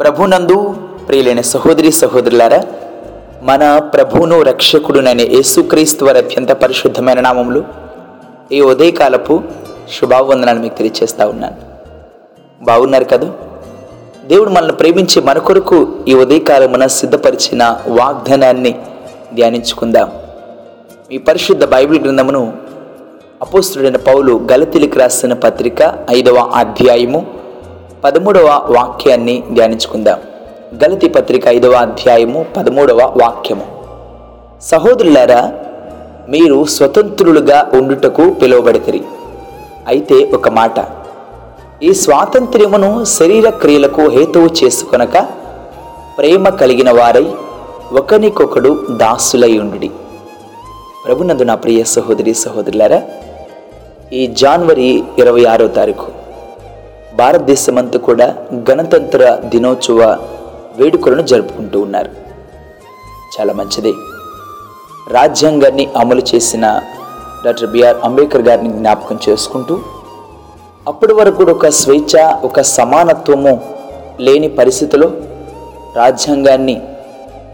ప్రభునందు ప్రియులైన సహోదరి సహోదరులారా మన ప్రభువును రక్షకుడునైన యేసుక్రీస్తు వారి అత్యంత పరిశుద్ధమైన నామములు ఈ ఉదయకాలపు శుభావందనాన్ని మీకు తెలియచేస్తా ఉన్నాను. బాగున్నారు కదా? దేవుడు మనల్ని ప్రేమించి మన కొరకు ఈ ఉదయకాలమున సిద్ధపరిచిన వాగ్దానాన్ని ధ్యానించుకుందాం. ఈ పరిశుద్ధ బైబిల్ గ్రంథమును అపోస్తుడైన పౌలు గలతిలికి రాసిన పత్రిక ఐదవ అధ్యాయము పదమూడవ వాక్యాన్ని ధ్యానించుకుందాం. గలతి పత్రిక ఐదవ అధ్యాయము పదమూడవ వాక్యము. సహోదరులారా మీరు స్వతంత్రులుగా ఉండుటకు పిలువబడితిరి. అయితే ఒక మాట ఈ స్వాతంత్ర్యమును శరీర క్రియలకు హేతువు చేసుకొనక ప్రేమ కలిగిన వారై ఒకనికొకడు దాసులై ఉండు ప్రభునందు నా ప్రియ సహోదరి సహోదరులారా ఈ జనవరి ఇరవై ఆరో తారీఖు భారతదేశమంతా కూడా గణతంత్ర దినోత్సవ వేడుకలను జరుపుకుంటూ ఉన్నారు. చాలా మంచిది. రాజ్యాంగాన్ని అమలు చేసిన డాక్టర్ బిఆర్ అంబేద్కర్ గారిని జ్ఞాపకం చేసుకుంటూ అప్పటి వరకు కూడా ఒక స్వేచ్ఛ ఒక సమానత్వము లేని పరిస్థితిలో రాజ్యాంగాన్ని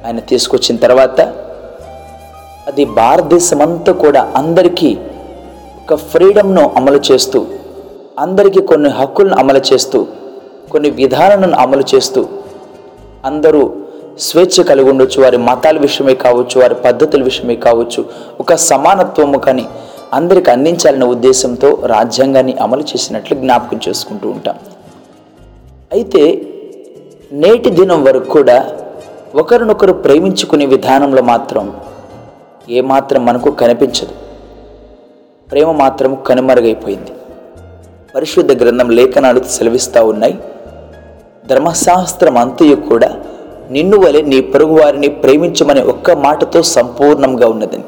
ఆయన తీసుకొచ్చిన తర్వాత అది భారతదేశం అంతా కూడా అందరికీ ఒక ఫ్రీడమ్ను అమలు చేస్తూ అందరికీ కొన్ని హక్కులను అమలు చేస్తూ కొన్ని విధానాలను అమలు చేస్తూ అందరూ స్వేచ్ఛ కలిగి ఉండొచ్చు వారి మతాల విషయమే కావచ్చు వారి పద్ధతుల విషయమే కావచ్చు ఒక సమానత్వము కానీ అందరికి అందించాలనే ఉద్దేశంతో రాజ్యాంగాన్ని అమలు చేసినట్లు జ్ఞాపకం చేసుకుంటూ ఉంటాం. అయితే నేటి దినం వరకు కూడా ఒకరినొకరు ప్రేమించుకునే విధానంలో మాత్రం ఏమాత్రం మనకు కనిపించదు. ప్రేమ మాత్రం కనుమరుగైపోయింది. పరిశుద్ధ గ్రంథం లేఖనాలు సెలవిస్తూ ఉన్నాయి. ధర్మశాస్త్రం అంతయు కూడా నిన్ను వలె నీ పొరుగు వారిని ప్రేమించమనే ఒక్క మాటతో సంపూర్ణంగా ఉన్నదని.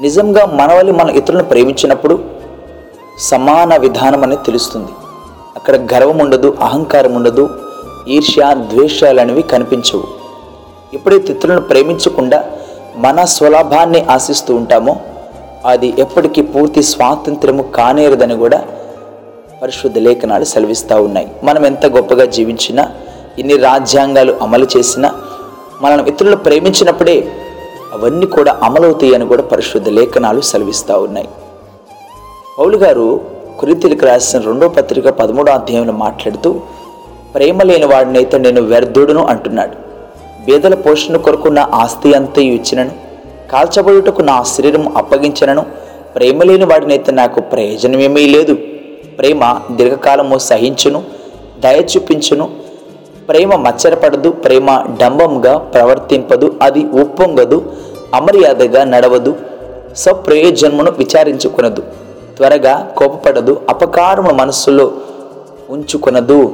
నిజంగా మన వల్ల మన ఇతరులను ప్రేమించినప్పుడు సమాన విధానం అనేది తెలుస్తుంది. అక్కడ గర్వం ఉండదు అహంకారం ఉండదు ఈర్ష్య ద్వేషాలు అనేవి కనిపించవు. ఎప్పుడైతే ఇతరులను ప్రేమించకుండా మన స్వలాభాన్ని ఆశిస్తూ ఉంటామో అది ఎప్పటికీ పూర్తి స్వాతంత్ర్యము కానేరదని కూడా పరిశుద్ధ లేఖనాలు సెలవిస్తూ ఉన్నాయి. మనం ఎంత గొప్పగా జీవించినా ఇన్ని రాజ్యాంగాలు అమలు చేసినా మనల్ని ఇతరులు ప్రేమించినప్పుడే అవన్నీ కూడా అమలవుతాయని కూడా పరిశుద్ధ లేఖనాలు సెలవిస్తూ ఉన్నాయి. పౌలు గారు కురితిలకు రాసిన రెండో పత్రిక పదమూడో అధ్యాయంలో మాట్లాడుతూ ప్రేమ లేని వాడినైతే నేను వ్యర్థుడును అంటున్నాడు. బేదల పోషణ కొరకు నా ఆస్తి అంతయు ఇచ్చినను కాల్చబడుటకు నా శరీరం అప్పగించినను ప్రేమ లేని వాడినైతే నాకు ప్రయోజనమేమీ లేదు. ప్రేమ దీర్ఘకాలము సహించును దయ చూపించును. ప్రేమ మచ్చరపడదు ప్రేమ డంబంగా ప్రవర్తింపదు అది ఉప్పొంగదు అమర్యాదగా నడవదు స్వప్రయోజన్మును విచారించుకునదు త్వరగా కోపపడదు అపకారము మనస్సులో ఉంచుకొనదు.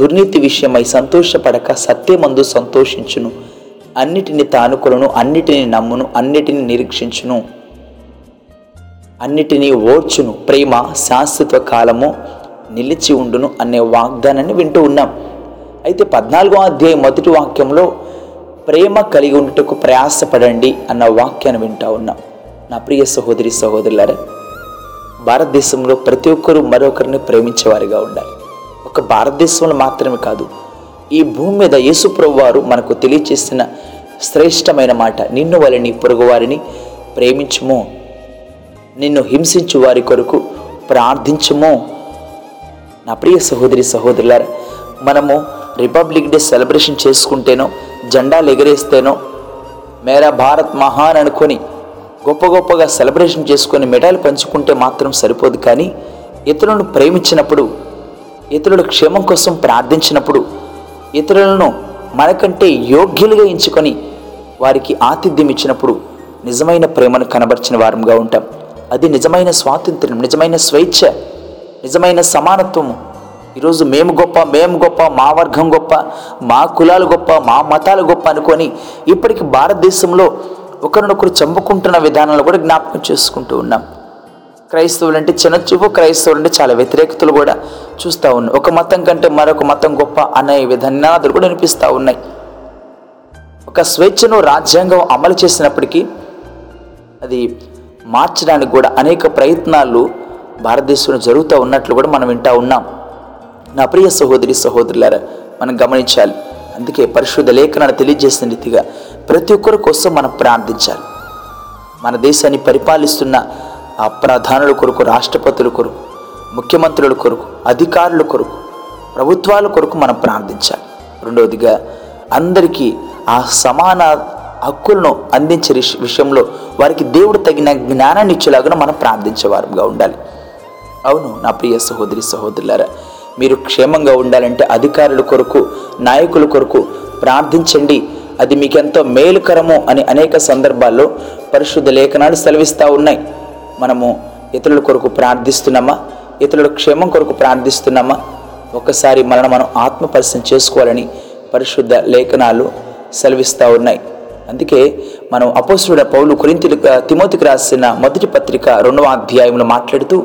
దుర్నీతి విషయమై సంతోషపడక సత్యమందు సంతోషించును. అన్నిటిని తానుకులను అన్నిటిని నమ్మును అన్నిటిని నిరీక్షించును. అన్నిటినీ ఓర్చును. ప్రేమ శాశ్వత కాలము నిలిచి ఉండును అనే వాగ్దానాన్ని వింటూ ఉన్నాం. అయితే పద్నాలుగో అధ్యాయం మొదటి వాక్యంలో ప్రేమ కలిగి ఉండటకు ప్రయాసపడండి అన్న వాక్యాన్ని వింటూ ఉన్నాం. నా ప్రియ సహోదరి సహోదరులారా భారతదేశంలో ప్రతి ఒక్కరూ మరొకరిని ప్రేమించేవారిగా ఉండాలి. ఒక భారతదేశంలో మాత్రమే కాదు ఈ భూమి మీద యేసుప్రభు వారు మనకు తెలియచేసిన శ్రేష్టమైన మాట నిన్ను వారిని పొరుగువారిని ప్రేమించము ప్రేమించుము. నిన్ను హింసించు వారి కొరకు ప్రార్థించము. నా ప్రియ సహోదరి సహోదరులారా మనము రిపబ్లిక్ డే సెలబ్రేషన్ చేసుకుంటేనో జెండాలు ఎగరేస్తేనో మేరా భారత్ మహాన్ అనుకొని గొప్ప గొప్పగా సెలబ్రేషన్ చేసుకొని మెడల్ పంచుకుంటే మాత్రం సరిపోదు. కానీ ఇతరులను ప్రేమించినప్పుడు ఇతరుల క్షేమం కోసం ప్రార్థించినప్పుడు ఇతరులను మనకంటే యోగ్యులుగా ఎంచుకొని వారికి ఆతిథ్యం ఇచ్చినప్పుడు నిజమైన ప్రేమను కనబర్చిన వారంగా ఉంటాం. అది నిజమైన స్వాతంత్ర్యం నిజమైన స్వేచ్ఛ నిజమైన సమానత్వము. ఈరోజు మేము గొప్ప మేము గొప్ప మా వర్గం గొప్ప మా కులాలు గొప్ప మా మతాలు గొప్ప అనుకొని ఇప్పటికి భారతదేశంలో ఒకరినొకరు చంపుకుంటున్న విధానాలు కూడా జ్ఞాపకం చేసుకుంటూ ఉన్నాం. క్రైస్తవులు అంటే చిన్నచూపు క్రైస్తవులు అంటే చాలా వ్యతిరేకతలు కూడా చూస్తూ ఉన్నాం. ఒక మతం కంటే మరొక మతం గొప్ప అనే విధానాలు కూడా వినిపిస్తూ ఉన్నాయి. ఒక స్వేచ్ఛను రాజ్యాంగం అమలు చేసినప్పటికీ అది మార్చడానికి కూడా అనేక ప్రయత్నాలు భారతదేశంలో జరుగుతూ ఉన్నట్లు కూడా మనం వింటా ఉన్నాం. నా ప్రియ సహోదరి సహోదరులారా మనం గమనించాలి. అందుకే పరిశుద్ధ లేఖనాలు తెలియజేసిన రీతిగా ప్రతి ఒక్కరి కోసం మనం ప్రార్థించాలి. మన దేశాన్ని పరిపాలిస్తున్న ఆ ప్రధానుల కొరకు రాష్ట్రపతుల కొరకు ముఖ్యమంత్రుల కొరకు అధికారుల కొరకు ప్రభుత్వాల కొరకు మనం ప్రార్థించాలి. రెండవదిగా అందరికీ ఆ సమాన హక్కులను అందించే విష- విషయంలో వారికి దేవుడు తగిన జ్ఞానాన్ని ఇచ్చేలాగా మనం ప్రార్థించేవారుగా ఉండాలి. అవును నా ప్రియ సహోదరి సహోదరులారా మీరు క్షేమంగా ఉండాలంటే అధికారుల కొరకు నాయకుల కొరకు ప్రార్థించండి. అది మీకెంతో మేలుకరము అని అనేక సందర్భాల్లో పరిశుద్ధ లేఖనాలు సెలవిస్తూ ఉన్నాయి. మనము ఇతరుల కొరకు ప్రార్థిస్తున్నామా? ఇతరుల క్షేమం కొరకు ప్రార్థిస్తున్నామా? ఒకసారి మనల్ని మనం ఆత్మ చేసుకోవాలని పరిశుద్ధ లేఖనాలు సెలవిస్తూ ఉన్నాయి. అందుకే మనం అపోసుడ పౌలు కొరింతి తిమోతికి రాసిన మొదటి పత్రిక రెండవ అధ్యాయంలో మాట్లాడుతూ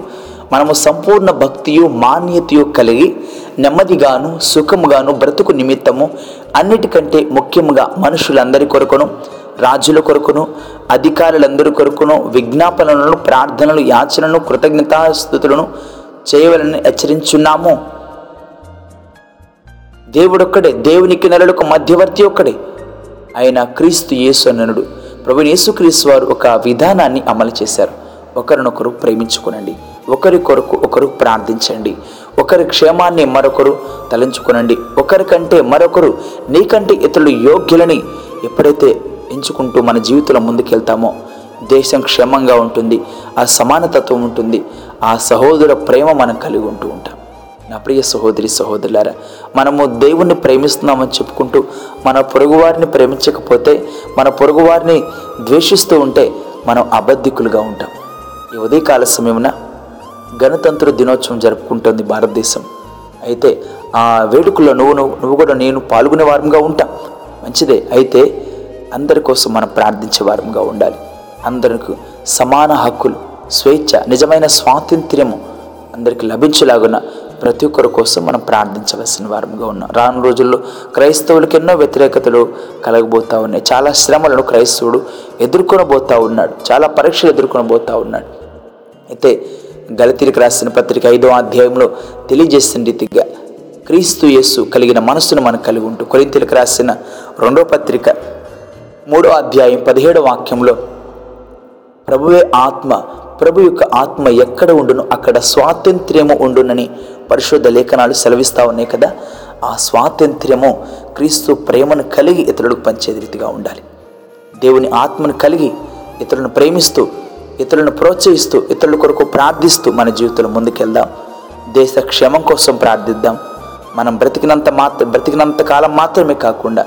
మనము సంపూర్ణ భక్తియు మాన్యతయు కలిగి నెమ్మదిగాను సుఖముగాను బ్రతుకు నిమిత్తము అన్నిటికంటే ముఖ్యముగా మనుషులందరి కొరకును రాజుల కొరకును అధికారులందరి కొరకును విజ్ఞాపనలను ప్రార్థనలు యాచనలు కృతజ్ఞతాస్థుతులను చేయవలని హెచ్చరించున్నాము. దేవుడొక్కడే దేవునికి నెలలకు మధ్యవర్తి ఒక్కడే. ఆయన క్రీస్తు యేసు అననుడు. ప్రభు యేసుక్రీస్తు వారు ఒక విధానాన్ని అమలు చేశారు. ఒకరినొకరు ప్రేమించుకునండి. ఒకరి కొరకు ఒకరు ప్రార్థించండి. ఒకరి క్షేమాన్ని మరొకరు తలంచుకునండి. ఒకరికంటే మరొకరు నీకంటే ఇతరులు యోగ్యులని ఎప్పుడైతే ఎంచుకుంటూ మన జీవితంలో ముందుకెళ్తామో దేశం క్షేమంగా ఉంటుంది. ఆ సమానతత్వం ఉంటుంది. ఆ సహోదర ప్రేమ మనం కలిగి ఉంటూ ఉంటాం. నా ప్రియ సహోదరి సహోదరులారా మనము దేవుణ్ణి ప్రేమిస్తున్నామని చెప్పుకుంటూ మన పొరుగువారిని ప్రేమించకపోతే మన పొరుగువారిని ద్వేషిస్తూ ఉంటే మనం అబద్ధికులుగా ఉంటాం. ఈ ఉదయకాల సమయమున గణతంత్ర దినోత్సవం జరుపుకుంటుంది భారతదేశం. అయితే ఆ వేడుకల్లో నువ్వు నువ్వు కూడా నేను పాల్గొనే వారంగా ఉంటాం. మంచిదే. అయితే అందరి కోసం మనం ప్రార్థించే వారంగా ఉండాలి. అందరికి సమాన హక్కులు స్వేచ్ఛ నిజమైన స్వాతంత్ర్యము అందరికి లభించేలాగున ప్రతి ఒక్కరి కోసం మనం ప్రార్థించవలసిన వారంగా ఉన్నాం. రాను రోజుల్లో క్రైస్తవులకు ఎన్నో వ్యతిరేకతలు కలగబోతూ ఉన్నాయి. చాలా శ్రమలను క్రైస్తవుడు ఎదుర్కొనబోతూ ఉన్నాడు. చాలా పరీక్షలు ఎదుర్కొనబోతూ ఉన్నాడు. అయితే గలతీరికి రాసిన పత్రిక ఐదో అధ్యాయంలో తెలియజేసిన రీతిగా క్రీస్తు యస్సు కలిగిన మనస్సును మనం కలిగి ఉంటూ కొరింతలకు రాసిన రెండో పత్రిక మూడో అధ్యాయం పదిహేడో వాక్యంలో ప్రభువే ఆత్మ ప్రభు యొక్క ఆత్మ ఎక్కడ ఉండును అక్కడ స్వాతంత్ర్యము ఉండునని పరిశుద్ధ లేఖనాలు సెలవిస్తూ ఉన్నాయి కదా. ఆ స్వాతంత్ర్యము క్రీస్తు ప్రేమను కలిగి ఇతరులకు పంచే రీతిగా ఉండాలి. దేవుని ఆత్మను కలిగి ఇతరులను ప్రేమిస్తూ ఇతరులను ప్రోత్సహిస్తూ ఇతరుల కొరకు ప్రార్థిస్తూ మన జీవితంలో ముందుకెళ్దాం. దేశ క్షేమం కోసం ప్రార్థిద్దాం. మనం బ్రతికినంత మాత్రం బ్రతికినంత కాలం మాత్రమే కాకుండా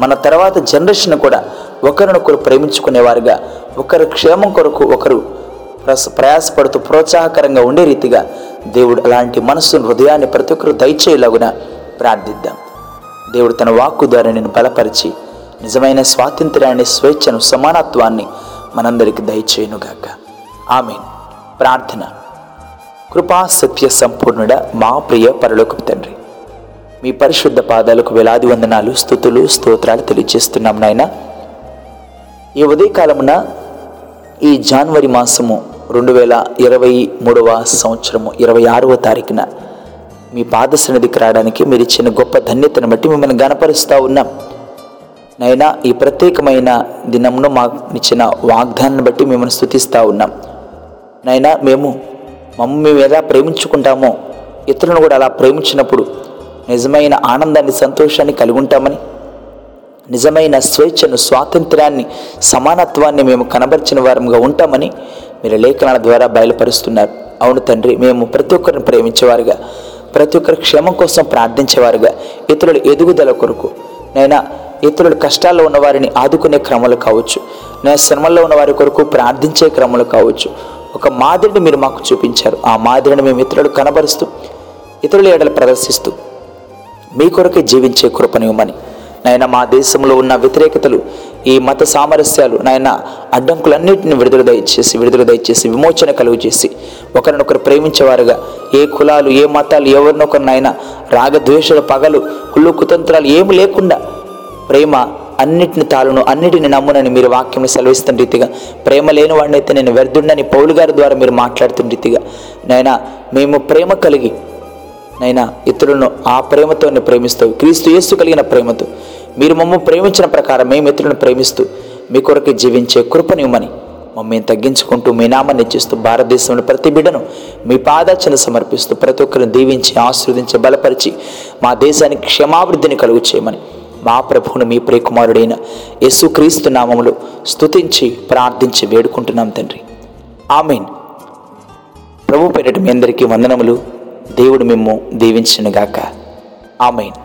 మన తర్వాత జనరేషన్ కూడా ఒకరినొకరు ప్రేమించుకునేవారుగా ఒకరి క్షేమం కొరకు ఒకరు ప్రస ప్రయాసపడుతూ ప్రోత్సాహకరంగా ఉండే రీతిగా దేవుడు అలాంటి మనస్సును హృదయాన్ని ప్రతి ఒక్కరు దయచేయలాగున ప్రార్థిద్దాం. దేవుడు తన వాక్కు ద్వారా నేను బలపరిచి నిజమైన స్వాతంత్ర్యాన్ని స్వేచ్ఛను సమానత్వాన్ని మనందరికి దయచేయునుగాక. ఆమె ప్రార్థన. కృపా సత్య సంపూర్ణుడ మా ప్రియ పరలోకపు తండ్రి మీ పరిశుద్ధ పాదాలకు వేలాది వందనాలు స్థుతులు స్తోత్రాలు తెలియజేస్తున్నాం నాయన. ఈ ఉదయకాలమున ఈ జాన్వరి మాసము రెండు వేల ఇరవై మూడవ సంవత్సరము ఇరవై ఆరవ తారీఖున మీ పాద సన్నిధికి రావడానికి మీరు ఇచ్చిన గొప్ప ధన్యతను బట్టి మిమ్మల్ని గనపరుస్తూ ఉన్నాం. నైనా ఈ ప్రత్యేకమైన దినమును మాకు ఇచ్చిన వాగ్దానాన్ని బట్టి మిమ్మల్ని స్థుతిస్తూ ఉన్నాం. నైనా మేము మమ్మల్ని మేము ఎలా ప్రేమించుకుంటామో ఇతరులను కూడా అలా ప్రేమించినప్పుడు నిజమైన ఆనందాన్ని సంతోషాన్ని కలిగి ఉంటామని నిజమైన స్వేచ్ఛను స్వాతంత్రాన్ని సమానత్వాన్ని మేము కనబరిచిన వారంగా ఉంటామని మీరు లేఖనాల ద్వారా బయలుపరుస్తున్నారు. అవును తండ్రి మేము ప్రతి ఒక్కరిని ప్రేమించేవారుగా ప్రతి ఒక్కరి క్షేమం కోసం ప్రార్థించేవారుగా ఇతరుల ఎదుగుదల కొరకు. నైనా ఇతరుల కష్టాల్లో ఉన్న వారిని ఆదుకునే క్రమాలు కావచ్చు. నేను శ్రమల్లో ఉన్న వారి కొరకు ప్రార్థించే క్రమాలు కావచ్చు. ఒక మాదిరిని మీరు మాకు చూపించారు. ఆ మాదిరిని మేము ఇతరులు కనబరుస్తూ ఇతరుల ఏడలు ప్రదర్శిస్తూ మీ కొరకే జీవించే కృపనివ్వమని. నాయన మా దేశంలో ఉన్న వ్యతిరేకతలు ఈ మత సామరస్యాలు నాయన అడ్డంకులన్నింటిని విడుదల దయచేసి విడుదల దయచేసి విమోచన కలుగు చేసి ఒకరినొకరు ప్రేమించేవారుగా. ఏ కులాలు ఏ మతాలు ఎవరినొకరు నాయన రాగద్వేషాల పగలు కుళ్ళు కుతంత్రాలు ఏమి లేకుండా ప్రేమ అన్నిటిని తాళును అన్నిటిని నమ్మునని మీరు వాక్యం సెలవిస్తున్న రీతిగా ప్రేమ లేని వాడినైతే నేను వ్యర్థుండని పౌలు గారి ద్వారా మీరు మాట్లాడుతున్న రీతిగా నైనా మేము ప్రేమ కలిగి నైనా ఇతరులను ఆ ప్రేమతోనే ప్రేమిస్తావు క్రీస్తు యేసు కలిగిన ప్రేమతో మీరు మమ్మల్ని ప్రేమించిన ప్రకారం మేము ఇతరులను ప్రేమిస్తూ మీ కొరకు జీవించే కృపనివ్వమని మమ్మల్ని తగ్గించుకుంటూ మీ నామాన్ని ఇచ్చిస్తూ భారతదేశంలో ప్రతి బిడ్డను మీ పాదాచన సమర్పిస్తూ ప్రతి ఒక్కరిని దీవించి ఆశీర్వదించి బలపరిచి మా దేశానికి క్షమాభివృద్ధిని కలుగు చేయమని మా ప్రభువును మీ ప్రియకుమారుడైన యేసుక్రీస్తు నామములు స్తుతించి ప్రార్థించి వేడుకుంటున్నాం తండ్రి. ఆమెన్. ప్రభు పేరిట మీ అందరికీ వందనములు. దేవుడు మిమ్ము దీవించినగాక. ఆమెన్.